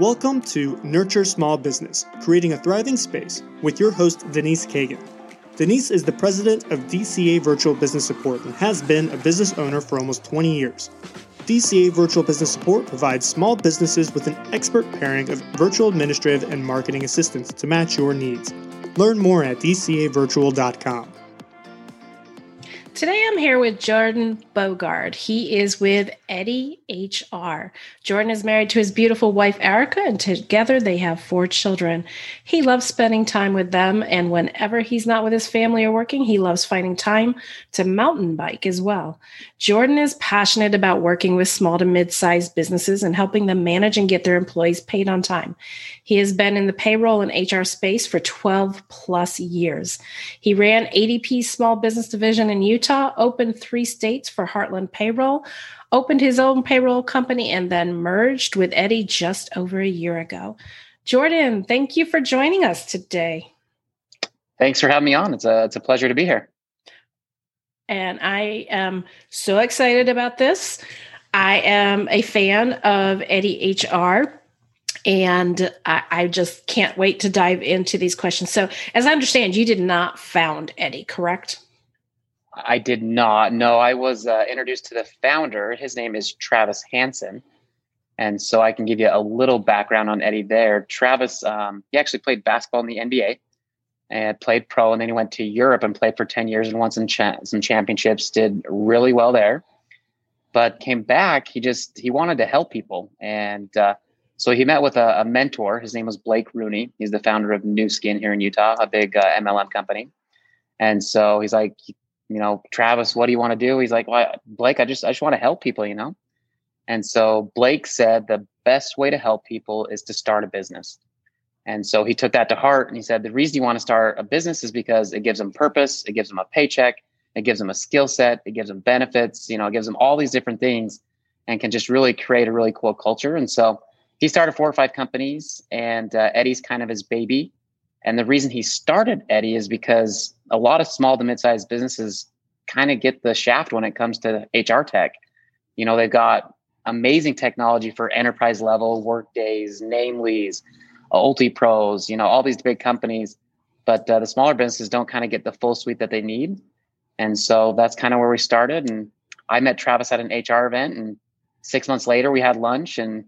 Welcome to Nurture Small Business, creating a thriving space with your host, Denise Kagan. Denise is the president of DCA Virtual Business Support and has been a business owner for almost 20 years. DCA Virtual Business Support provides small businesses with an expert pairing of virtual administrative and marketing assistance to match your needs. Learn more at dcavirtual.com. Today I'm here with Jordan Bogard. He is with Eddy HR. Jordan is married to his beautiful wife Erica, and together they have four children. He loves spending time with them, and whenever he's not with his family or working, he loves finding time to mountain bike as well. Jordan is passionate about working with small to mid sized businesses and helping them manage and get their employees paid on time. He has been in the payroll and HR space for 12 plus years. He ran ADP's small business division in Utah, opened three states for Heartland Payroll, opened his own payroll company, and then merged with Eddy just over a year ago. Jordan, thank you for joining us today. Thanks for having me on. It's a, it's a pleasure to be here. And I am so excited about this. I am a fan of Eddy HR and I, I, just can't wait to dive into these questions. So, as I understand, you did not found Eddy, correct? I did not. No, I was uh, introduced to the founder. His name is Travis Hanson. And so I can give you a little background on Eddy there. Travis, um, he actually played basketball in the NBA and played pro. And then he went to Europe and played for 10 years and won some, cha- some championships, did really well there. But came back, he just, he wanted to help people. And uh, so he met with a, a, mentor. His name was Blake Roney. He's the founder of Nu Skin here in Utah, a big uh, MLM company. And so he's like, you know, Travis, what do you want to do? He's like, well, Blake, I just, I just want to help people, you know? And so Blake said the best way to help people is to start a business. And so he took that to heart and he said, the reason you want to start a business is because it gives them purpose, it gives them a paycheck, it gives them a skill set, it gives them benefits, you know, it gives them all these different things and can just really create a really cool culture. And so he started four or five companies, and uh, Eddy's kind of his baby. And the reason he started Eddy is because a lot of small to mid-sized businesses kind of get the shaft when it comes to HR tech. You know, they've got amazing technology for enterprise level Workdays, Namely's, UltiPros, you know, all these big companies. But uh, the smaller businesses don't kind of get the full suite that they need. And so that's kind of where we started. And I met Travis at an HR event, and six months later, we had lunch and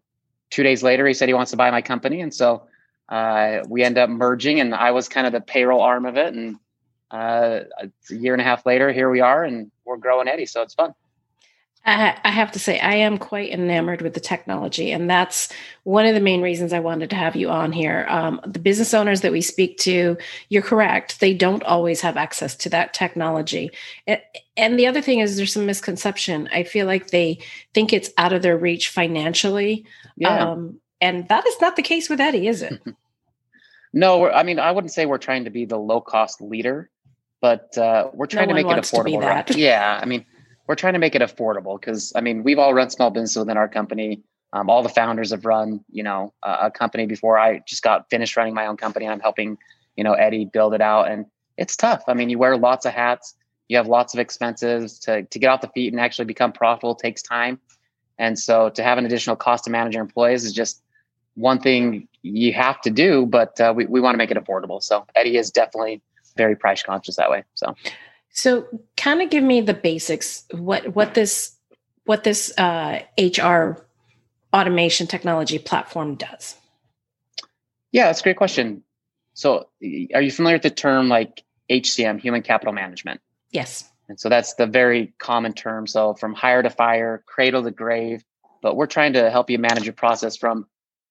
two days later, he said he wants to buy my company. And so uh, we end up merging, and I was kind of the payroll arm of it. And uh, a year and a half later, here we are, and we're growing Eddy, So it's fun. I, I have to say, I am quite enamored with the technology, and that's one of the main reasons I wanted to have you on here. Um, the business owners that we speak to, you're correct; they don't always have access to that technology. And the other thing is, there's some misconception. I feel like they think it's out of their reach financially, yeah. Um, and that is not the case with Eddy, is it? no, I mean, I wouldn't say we're trying to be the low cost leader, but uh, we're trying no to make it affordable. Right? Yeah, I mean we're trying to make it affordable because I mean we've all run small business within our company. Um, all the founders have run, you know, uh, a company before. I just got finished running my own company. I'm helping, you know, Eddy build it out, and it's tough. I mean, you wear lots of hats. You have lots of expenses to to get off the feet and actually become profitable takes time. And so to have an additional cost to manage your employees is just one thing you have to do, but uh, we, we want to make it affordable. So Eddy is definitely very price conscious that way. So so, kind of give me the basics. What what this what this uh, HR automation technology platform does? Yeah, that's a great question. So, are you familiar with the term like HCM, human capital management? Yes. And so that's the very common term. So from hire to fire, cradle to grave. But we're trying to help you manage your process from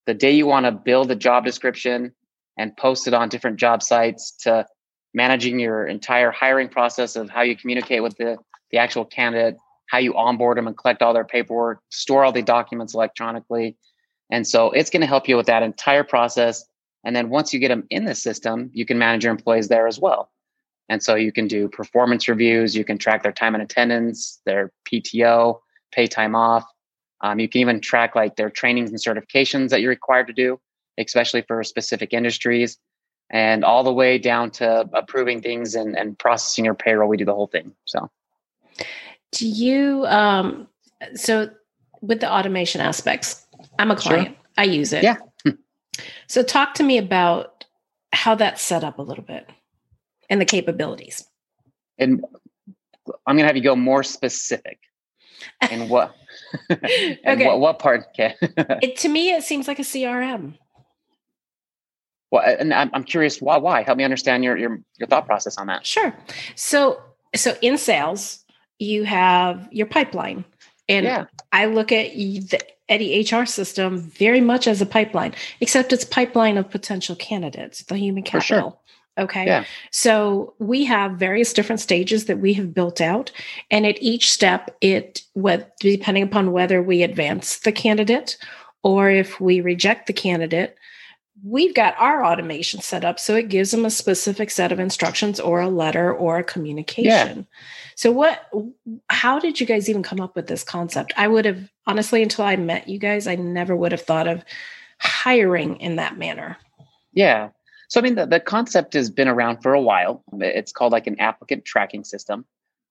the day you want to build a job description and post it on different job sites to managing your entire hiring process of how you communicate with the, the actual candidate, how you onboard them and collect all their paperwork, store all the documents electronically. And so it's going to help you with that entire process. And then once you get them in the system, you can manage your employees there as well. And so you can do performance reviews, you can track their time and attendance, their PTO, pay time off. Um, you can even track like their trainings and certifications that you're required to do, especially for specific industries and all the way down to approving things and, and processing your payroll. We do the whole thing. So, do you, um, so with the automation aspects, I'm a client, sure. I use it. Yeah. So talk to me about how that's set up a little bit and the capabilities. And I'm going to have you go more specific. And what? and Okay. What, what part? Okay. It, to me, it seems like a CRM. well, and I'm, I'm curious why. Why? Help me understand your your your thought process on that. Sure. So, so in sales, you have your pipeline, and yeah. I look at the Eddy HR system very much as a pipeline, except it's pipeline of potential candidates, the human For sure. Okay. Yeah. So we have various different stages that we have built out. And at each step, it what depending upon whether we advance the candidate or if we reject the candidate, we've got our automation set up so it gives them a specific set of instructions or a letter or a communication. So what how did you guys even come up with this concept? I would have honestly until I met you guys, I never would have thought of hiring in that manner. Yeah. So I mean, the, the concept has been around for a while. It's called like an applicant tracking system.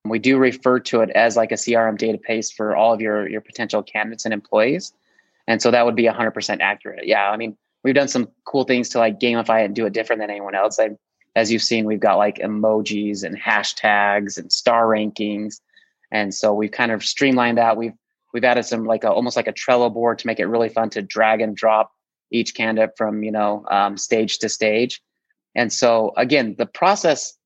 We do refer to it as like a CRM database for all of your your potential candidates and employees. And so that would be 100% accurate. Yeah. I mean, we've done some cool things to like gamify it and do it different than anyone else. I, as you've seen, we've got like emojis and hashtags and star rankings. And so we've kind of streamlined that. We've we've added some like a, almost like a Trello board to make it really fun to drag and drop each candidate from you know um, stage to stage. And so again, the process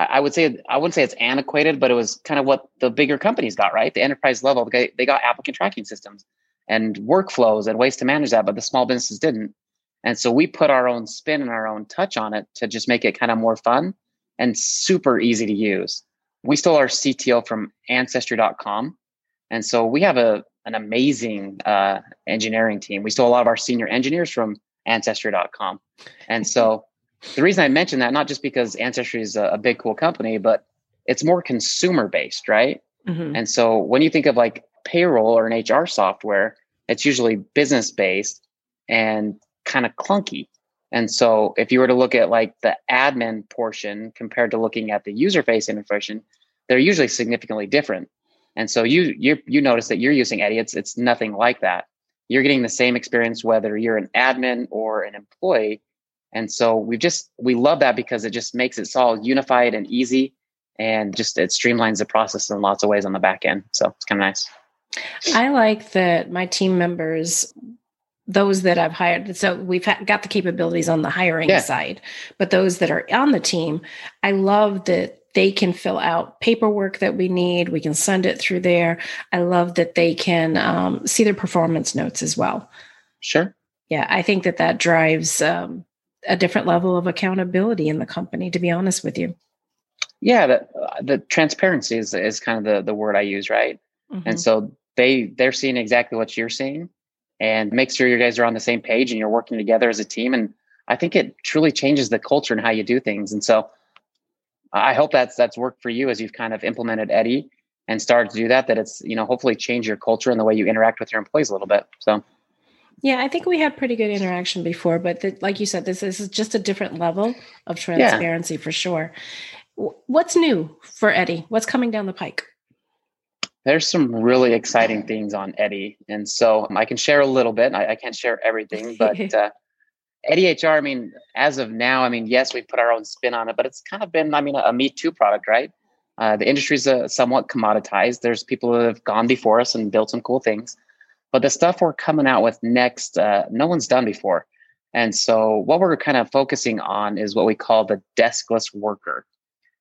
I, I would say I wouldn't say it's antiquated, but it was kind of what the bigger companies got right. The enterprise level, they, they got applicant tracking systems and workflows and ways to manage that, but the small businesses didn't. And so we put our own spin and our own touch on it to just make it kind of more fun and super easy to use. We stole our CTO from ancestry.com. And so we have a an amazing uh, engineering team. We stole a lot of our senior engineers from ancestry.com. And so the reason I mention that, not just because Ancestry is a, a big, cool company, but it's more consumer based, right? Mhm. And so when you think of like payroll or an HR software, it's usually business based and kind of clunky. And so if you were to look at like the admin portion compared to looking at the user face information, they're usually significantly different. And so you you you notice that you're using Eddy, it's it's nothing like that. You're getting the same experience whether you're an admin or an employee. And so we've just we love that because it just makes it all unified and easy and just it streamlines the process in lots of ways on the back end. So it's kind of nice. I like that my team members, those that I've hired, so we've ha- got the capabilities on the hiring Yeah. side, but those that are on the team, I love that they can fill out paperwork that we need. We can send it through there. I love that they can um, see their performance notes as well. Sure. Yeah, I think that that drives um, a different level of accountability in the company, to be honest with you. Yeah, the, the transparency is, is kind of the, the word I use, right? Mhm. And so they they're seeing exactly what you're seeing, and make sure you guys are on the same page and you're working together as a team. And I think it truly changes the culture and how you do things. And so I hope that's that's worked for you as you've kind of implemented Eddy and started to do that. That it's you know hopefully change your culture and the way you interact with your employees a little bit. So Yeah, I think we had pretty good interaction before, but the, like you said, this, this is just a different level of transparency for sure. W- What's new for Eddy? What's coming down the pike? there's some really exciting things on Eddy, and so um, I can share a little bit. I, I can't share everything, but uh, Eddy HR. I mean, as of now, I mean, yes, we put our own spin on it, but it's kind of been, I mean, a, a Me Too product, right? Uh, the industry's uh, somewhat commoditized. There's people that have gone before us and built some cool things, but the stuff we're coming out with next, uh, no one's done before. And so, what we're kind of focusing on is what we call the deskless worker.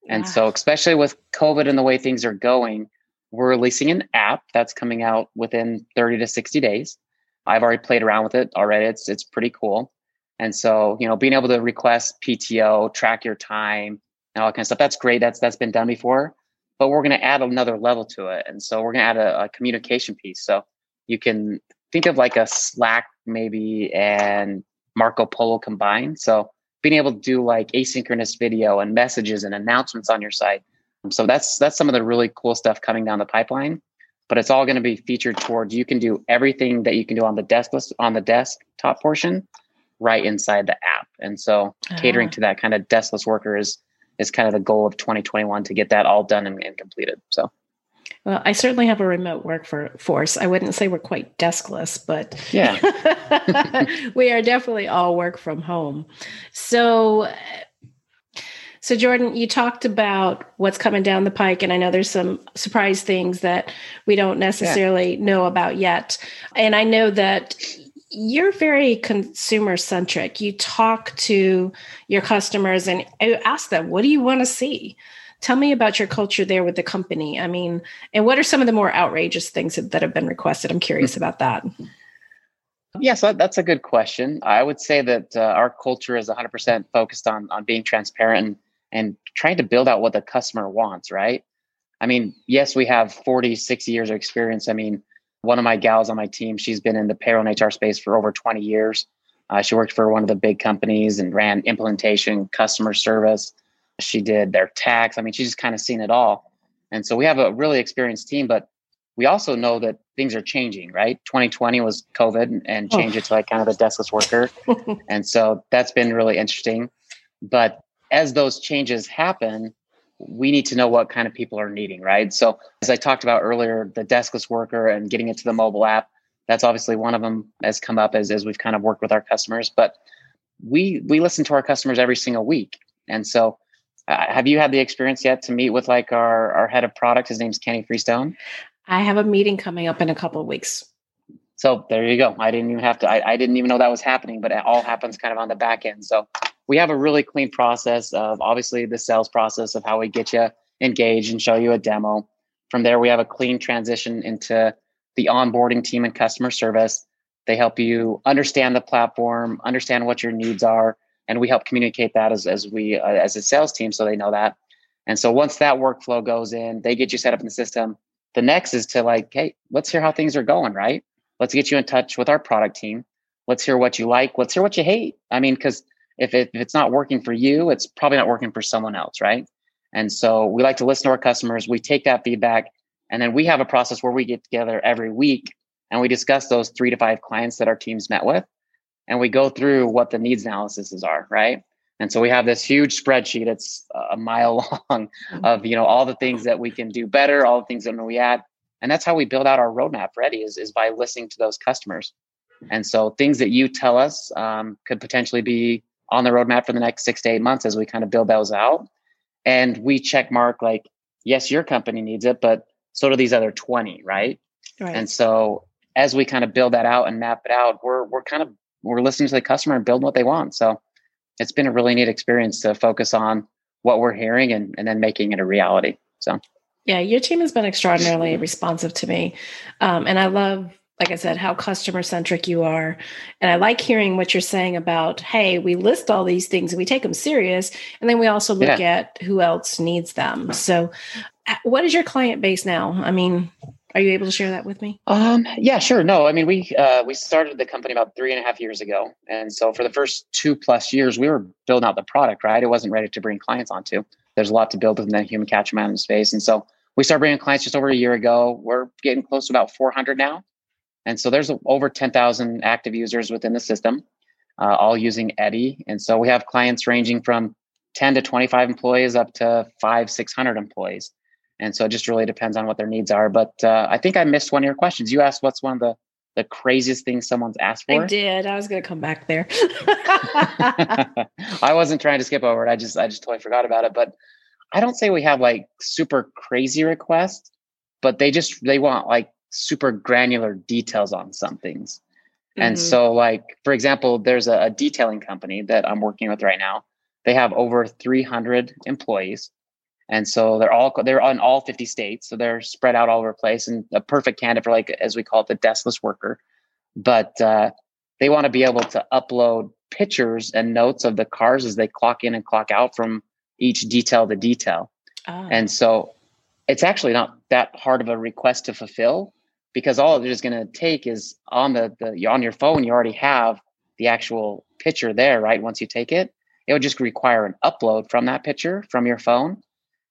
And so, especially with COVID and the way things are going, we're releasing an app that's coming out within 30 to 60 days. I've already played around with it already. It's it's pretty cool. And so, you know, being able to request PTO, track your time, and all that kind of stuff, that's great. That's that's been done before. But we're going to add another level to it. And so we're going to add a, a communication piece. So you can think of like a Slack maybe and Marco Polo combined. So being able to do like asynchronous video and messages and announcements on your site. Um, so that's that's some of the really cool stuff coming down the pipeline. But it's all going to be featured towards you can do everything that you can do on the deskless on the desktop portion right inside the app. And so catering Ah. to that kind of deskless worker is is kind of the goal of 2021 to get that all done and, and completed. So Well, I certainly have a remote workforce. I wouldn't say we're quite deskless, but yeah, we are definitely all work from home. So, so Jordan, you talked about what's coming down the pike, and I know there's some surprise things that we don't necessarily yeah. know about yet. And I know that you're very consumer centric. You talk to your customers and ask them, what do you want to see? Tell me about your culture there with the company. I mean, and what are some of the more outrageous things that have been requested? I'm curious about that. Yes, that's a good question. I would say that uh, our culture is 100% focused on on being transparent and, and trying to build out what the customer wants, right? I mean, yes, we have 40, 60 years of experience. I mean, one of my gals on my team, she's been in the payroll and HR space for over 20 years. Uh, she worked for one of the big companies and ran implementation, customer service. She did their tax. I mean, she's just kind of seen it all. And so we have a really experienced team, but we also know that things are changing, right? 2020 was COVID and changed oh. it to like kind of the deskless worker. and so that's been really interesting. But as those changes happen, we need to know what kind of people are needing, right? So, as I talked about earlier, the deskless worker and getting it to the mobile app, that's obviously one of them has come up as, as we've kind of worked with our customers. But we we listen to our customers every single week, and so uh, have you had the experience yet to meet with like our our head of product? His name's Kenny Freestone. I have a meeting coming up in a couple of weeks. So there you go. I didn't even have to. I, I didn't even know that was happening, but it all happens kind of on the back end. So we have a really clean process of obviously the sales process of how we get you engaged and show you a demo. From there, we have a clean transition into the onboarding team and customer service. They help you understand the platform, understand what your needs are, and we help communicate that as, as we uh, as a sales team so they know that. And so once that workflow goes in, they get you set up in the system. The next is to like, hey, let's hear how things are going, right? Let's get you in touch with our product team. Let's hear what you like. Let's hear what you hate. I mean, because if, it, if it's not working for you, it's probably not working for someone else, right? And so we like to listen to our customers. We take that feedback, and then we have a process where we get together every week and we discuss those three to five clients that our teams met with, and we go through what the needs analyses are, right? And so we have this huge spreadsheet. It's a mile long of you know all the things that we can do better, all the things that we add, and that's how we build out our roadmap. Ready is is by listening to those customers. And so things that you tell us um, could potentially be on the roadmap for the next six to eight months as we kind of build those out. And we check mark like, yes, your company needs it, but so do these other 20, right? right. And so as we kind of build that out and map it out, we're we're kind of we're listening to the customer and building what they want. So it's been a really neat experience to focus on what we're hearing and, and then making it a reality. So yeah, your team has been extraordinarily responsive to me. Um, and I love like I said, how customer centric you are. And I like hearing what you're saying about, hey, we list all these things and we take them serious. And then we also look yeah. at who else needs them. So, uh, what is your client base now? I mean, are you able to share that with me? Um, yeah, sure. No, I mean, we uh, we started the company about three and a half years ago, and so for the first two plus years, we were building out the product. Right, it wasn't ready to bring clients onto. There's a lot to build within the human capital management space, and so we started bringing clients just over a year ago. We're getting close to about 400 now, and so there's over 10,000 active users within the system, uh, all using Eddy. And so we have clients ranging from 10 to 25 employees up to five, 600 employees. And so it just really depends on what their needs are. But uh, I think I missed one of your questions. You asked what's one of the the craziest things someone's asked for. I did. I was going to come back there. I wasn't trying to skip over it. I just I just totally forgot about it. But I don't say we have like super crazy requests, but they just they want like super granular details on some things. Mm-hmm. And so, like, for example, there's a, a, detailing company that I'm working with right now. They have over 300 employees. And so they're all they're on all 50 states. So they're spread out all over the place and a perfect candidate for like as we call it the deskless worker. But uh, they want to be able to upload pictures and notes of the cars as they clock in and clock out from each detail to detail. Oh. And so it's actually not that hard of a request to fulfill because all it is going to take is on the, the on your phone you already have the actual picture there right? Once you take it it would just require an upload from that picture from your phone.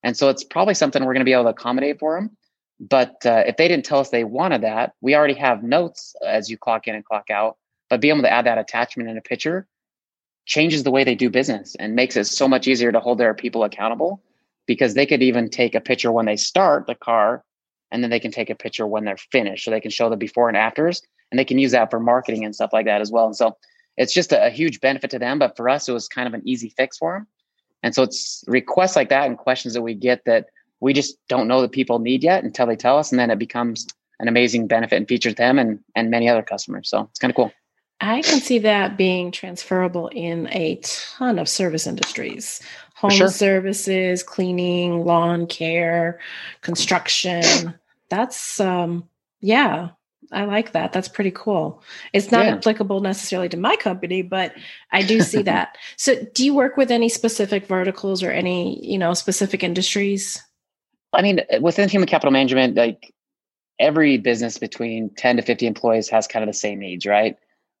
And so it's probably something we're going to be able to accommodate for them but uh, if they didn't tell us they wanted that we already have notes as you clock in and clock out but being able to add that attachment in a picture changes the way they do business and makes it so much easier to hold their people accountable because they could even take a picture when they start the car and then they can take a picture when they're finished. So they can show the before and afters and they can use that for marketing and stuff like that as well. And so it's just a, a huge benefit to them. But for us, it was kind of an easy fix for them. And so it's requests like that and questions that we get that we just don't know that people need yet until they tell us. And then it becomes an amazing benefit and feature to them and, and many other customers. So it's kind of cool. I can see that being transferable in a ton of service industries home sure. services, cleaning, lawn care, construction. That's, um, yeah, I like that. That's pretty cool. It's not yeah. applicable necessarily to my company, but I do see that. So, do you work with any specific verticals or any, you know, specific industries? I mean, within human capital management, like every business between 10 to 50 employees has kind of the same needs, right?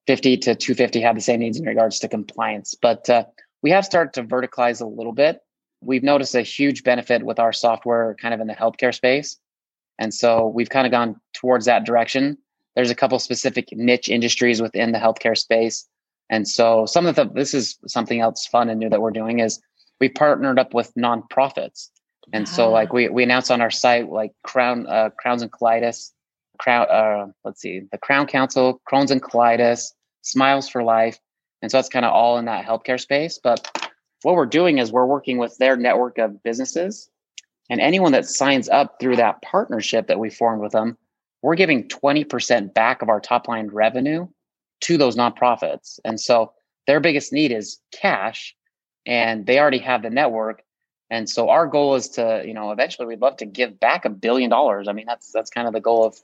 50 to 250 have the same needs in regards to compliance. But uh, we have started to verticalize a little bit. We've noticed a huge benefit with our software kind of in the healthcare space. And so we've kind of gone towards that direction. There's a couple specific niche industries within the healthcare space. And so some of the this is something else fun and new that we're doing is we partnered up with nonprofits. And so like we we announced on our site like Crown uh, Crowns and Colitis, Crown uh, let's see, the Crown Council, Crohn's and Colitis, Smiles for Life, and so that's kind of all in that healthcare space. But what we're doing is we're working with their network of businesses. And anyone that signs up through that partnership that we formed with them, we're giving 20% back of our top line revenue to those nonprofits. And so their biggest need is cash and they already have the network. And so our goal is to, you know, eventually we'd love to give back a billion dollars. I mean, that's that's kind of the goal of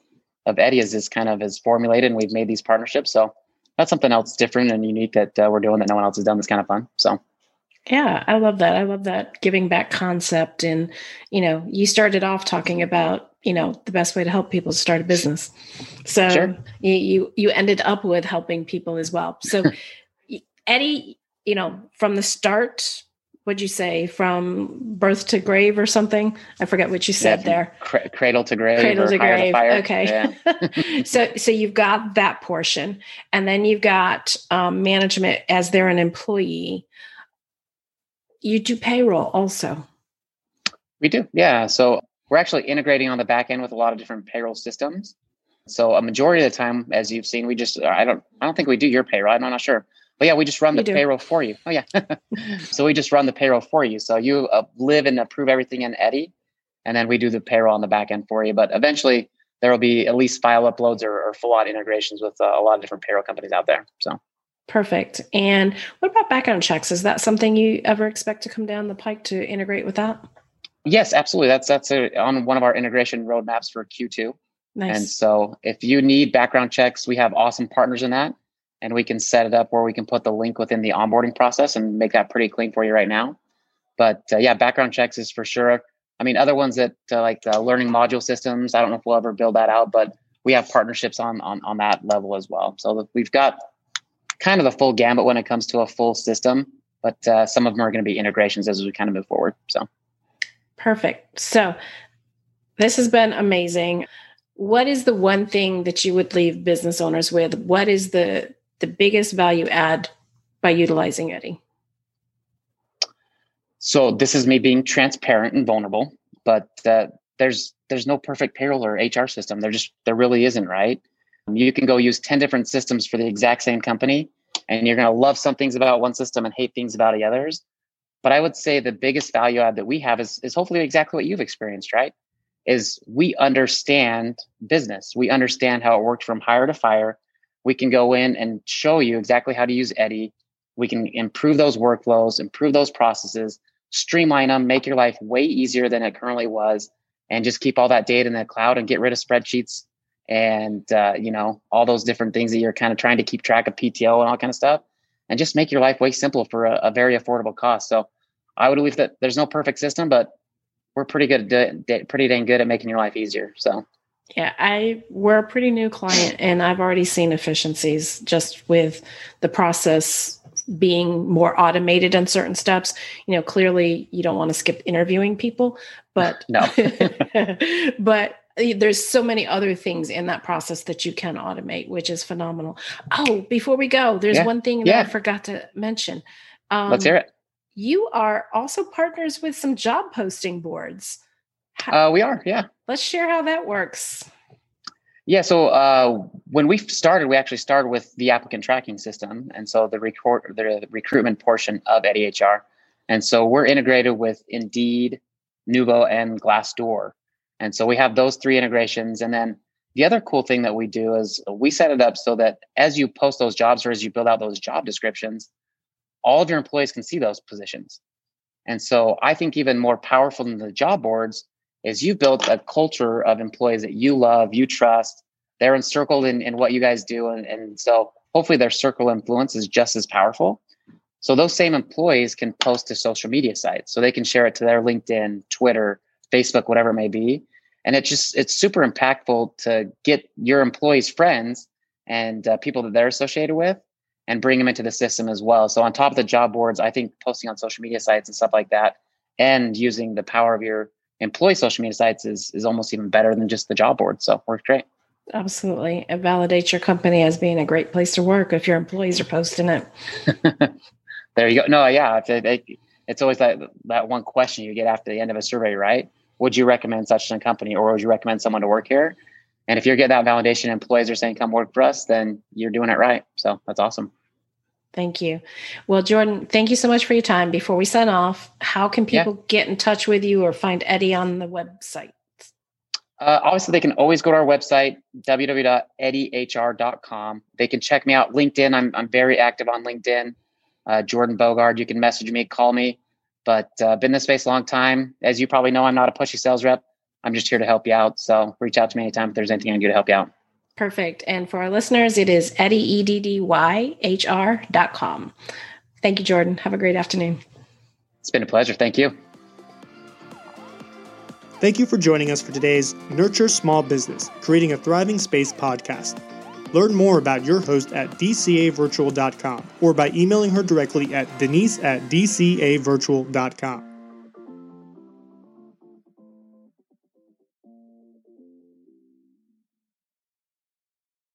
of Eddy is this kind of is formulated and we've made these partnerships. So that's something else different and unique that uh, we're doing that no one else has done. That's kind of fun. So. Yeah, I love that. I love that giving back concept. And, you know, you started off talking about, you know, the best way to help people is start a business. So sure. you, you, you ended up with helping people as well. So Eddy, you know, from the start, what'd you say from birth to grave or something? I forget what you said yeah, there. Cr- cradle to grave. Cradle to grave. To okay. Yeah. so so you've got that portion, and then you've got um, management as they're an employee. You do payroll also. We do, yeah. So we're actually integrating on the back end with a lot of different payroll systems. So a majority of the time, as you've seen, we just I don't I don't think we do your payroll. I'm not sure. But yeah, we just run the payroll for you. Oh yeah. so we just run the payroll for you. So you uh, live and approve everything in Eddy, and then we do the payroll on the back end for you. But eventually, there will be at least file uploads or, or full on integrations with uh, a lot of different payroll companies out there. So perfect. And what about background checks? Is that something you ever expect to come down the pike to integrate with that? Yes, absolutely. That's that's a, on one of our integration roadmaps for Q2. Nice. And so, if you need background checks, we have awesome partners in that and we can set it up where we can put the link within the onboarding process and make that pretty clean for you right now. But uh, yeah, background checks is for sure. I mean, other ones that uh, like the learning module systems. I don't know if we'll ever build that out, but we have partnerships on on on that level as well. So we've got kind of the full gamut when it comes to a full system, but uh, some of them are going to be integrations as we kind of move forward. So perfect. So this has been amazing. What is the one thing that you would leave business owners with? What is the the biggest value add by utilizing Eddy? So this is me being transparent and vulnerable, but uh, there's there's no perfect payroll or HR system. There just there really isn't, right? You can go use 10 different systems for the exact same company, and you're going to love some things about one system and hate things about the others. But I would say the biggest value add that we have is, is hopefully exactly what you've experienced, right? Is we understand business. We understand how it worked from hire to fire we can go in and show you exactly how to use Eddy. We can improve those workflows, improve those processes, streamline them, make your life way easier than it currently was, and just keep all that data in the cloud and get rid of spreadsheets and uh, you know all those different things that you're kind of trying to keep track of PTO and all kind of stuff, and just make your life way simpler for a, a very affordable cost. So I would believe that there's no perfect system, but we're pretty good at pretty dang good at making your life easier. So yeah, I we're a pretty new client and I've already seen efficiencies just with the process being more automated in certain steps. You know, clearly you don't want to skip interviewing people, but no. but there's so many other things in that process that you can automate, which is phenomenal. Oh, before we go, there's yeah. one thing that. I forgot to mention. Um, Let's hear it. You are also partners with some job posting boards. Uh, we are, yeah. Let's share how that works. Yeah, so uh, when we started, we actually started with the applicant tracking system, and so the record the recruitment portion of EddyHR, and so we're integrated with Indeed, Nuvo, and Glassdoor, and so we have those three integrations, and then the other cool thing that we do is we set it up so that as you post those jobs or as you build out those job descriptions, all of your employees can see those positions. And so I think even more powerful than the job boards is you built a culture of employees that you love, you trust. They're encircled in, in what you guys do. And, and so hopefully their circle influence is just as powerful. So those same employees can post to social media sites. So they can share it to their LinkedIn, Twitter, Facebook, whatever it may be. And it just, it's super impactful to get your employees' friends and uh, people that they're associated with and bring them into the system as well. So on top of the job boards, I think posting on social media sites and stuff like that and using the power of your employee social media sites is is almost even better than just the job board. So works great. Absolutely. It validates your company as being a great place to work if your employees are posting it. there you go. No, yeah. it's always that, that one question you get after the end of a survey, right? Would you recommend such a company or would you recommend someone to work here? And if you're getting that validation, employees are saying, come work for us, then you're doing it right. So that's awesome. Thank you. Well, Jordan, thank you so much for your time. Before we sign off, how can people yeah. get in touch with you or find Eddy on the website? Uh, obviously, they can always go to our website, www.eddyhr.com. They can check me out. LinkedIn, I'm, I'm very active on LinkedIn. Uh, Jordan Bogard, you can message me, call me. But uh, been in this space a long time. As you probably know, I'm not a pushy sales rep. I'm just here to help you out. So reach out to me anytime if there's anything I can do to help you out. Perfect. And for our listeners, it is Eddy, E-D-D-Y-H-R dot com. Thank you, Jordan. Have a great afternoon. It's been a pleasure. Thank you. Thank you for joining us for today's Nurture Small Business, Creating a Thriving Space podcast. Learn more about your host at dcavirtual.com or by emailing her directly at denise at dcavirtual.com.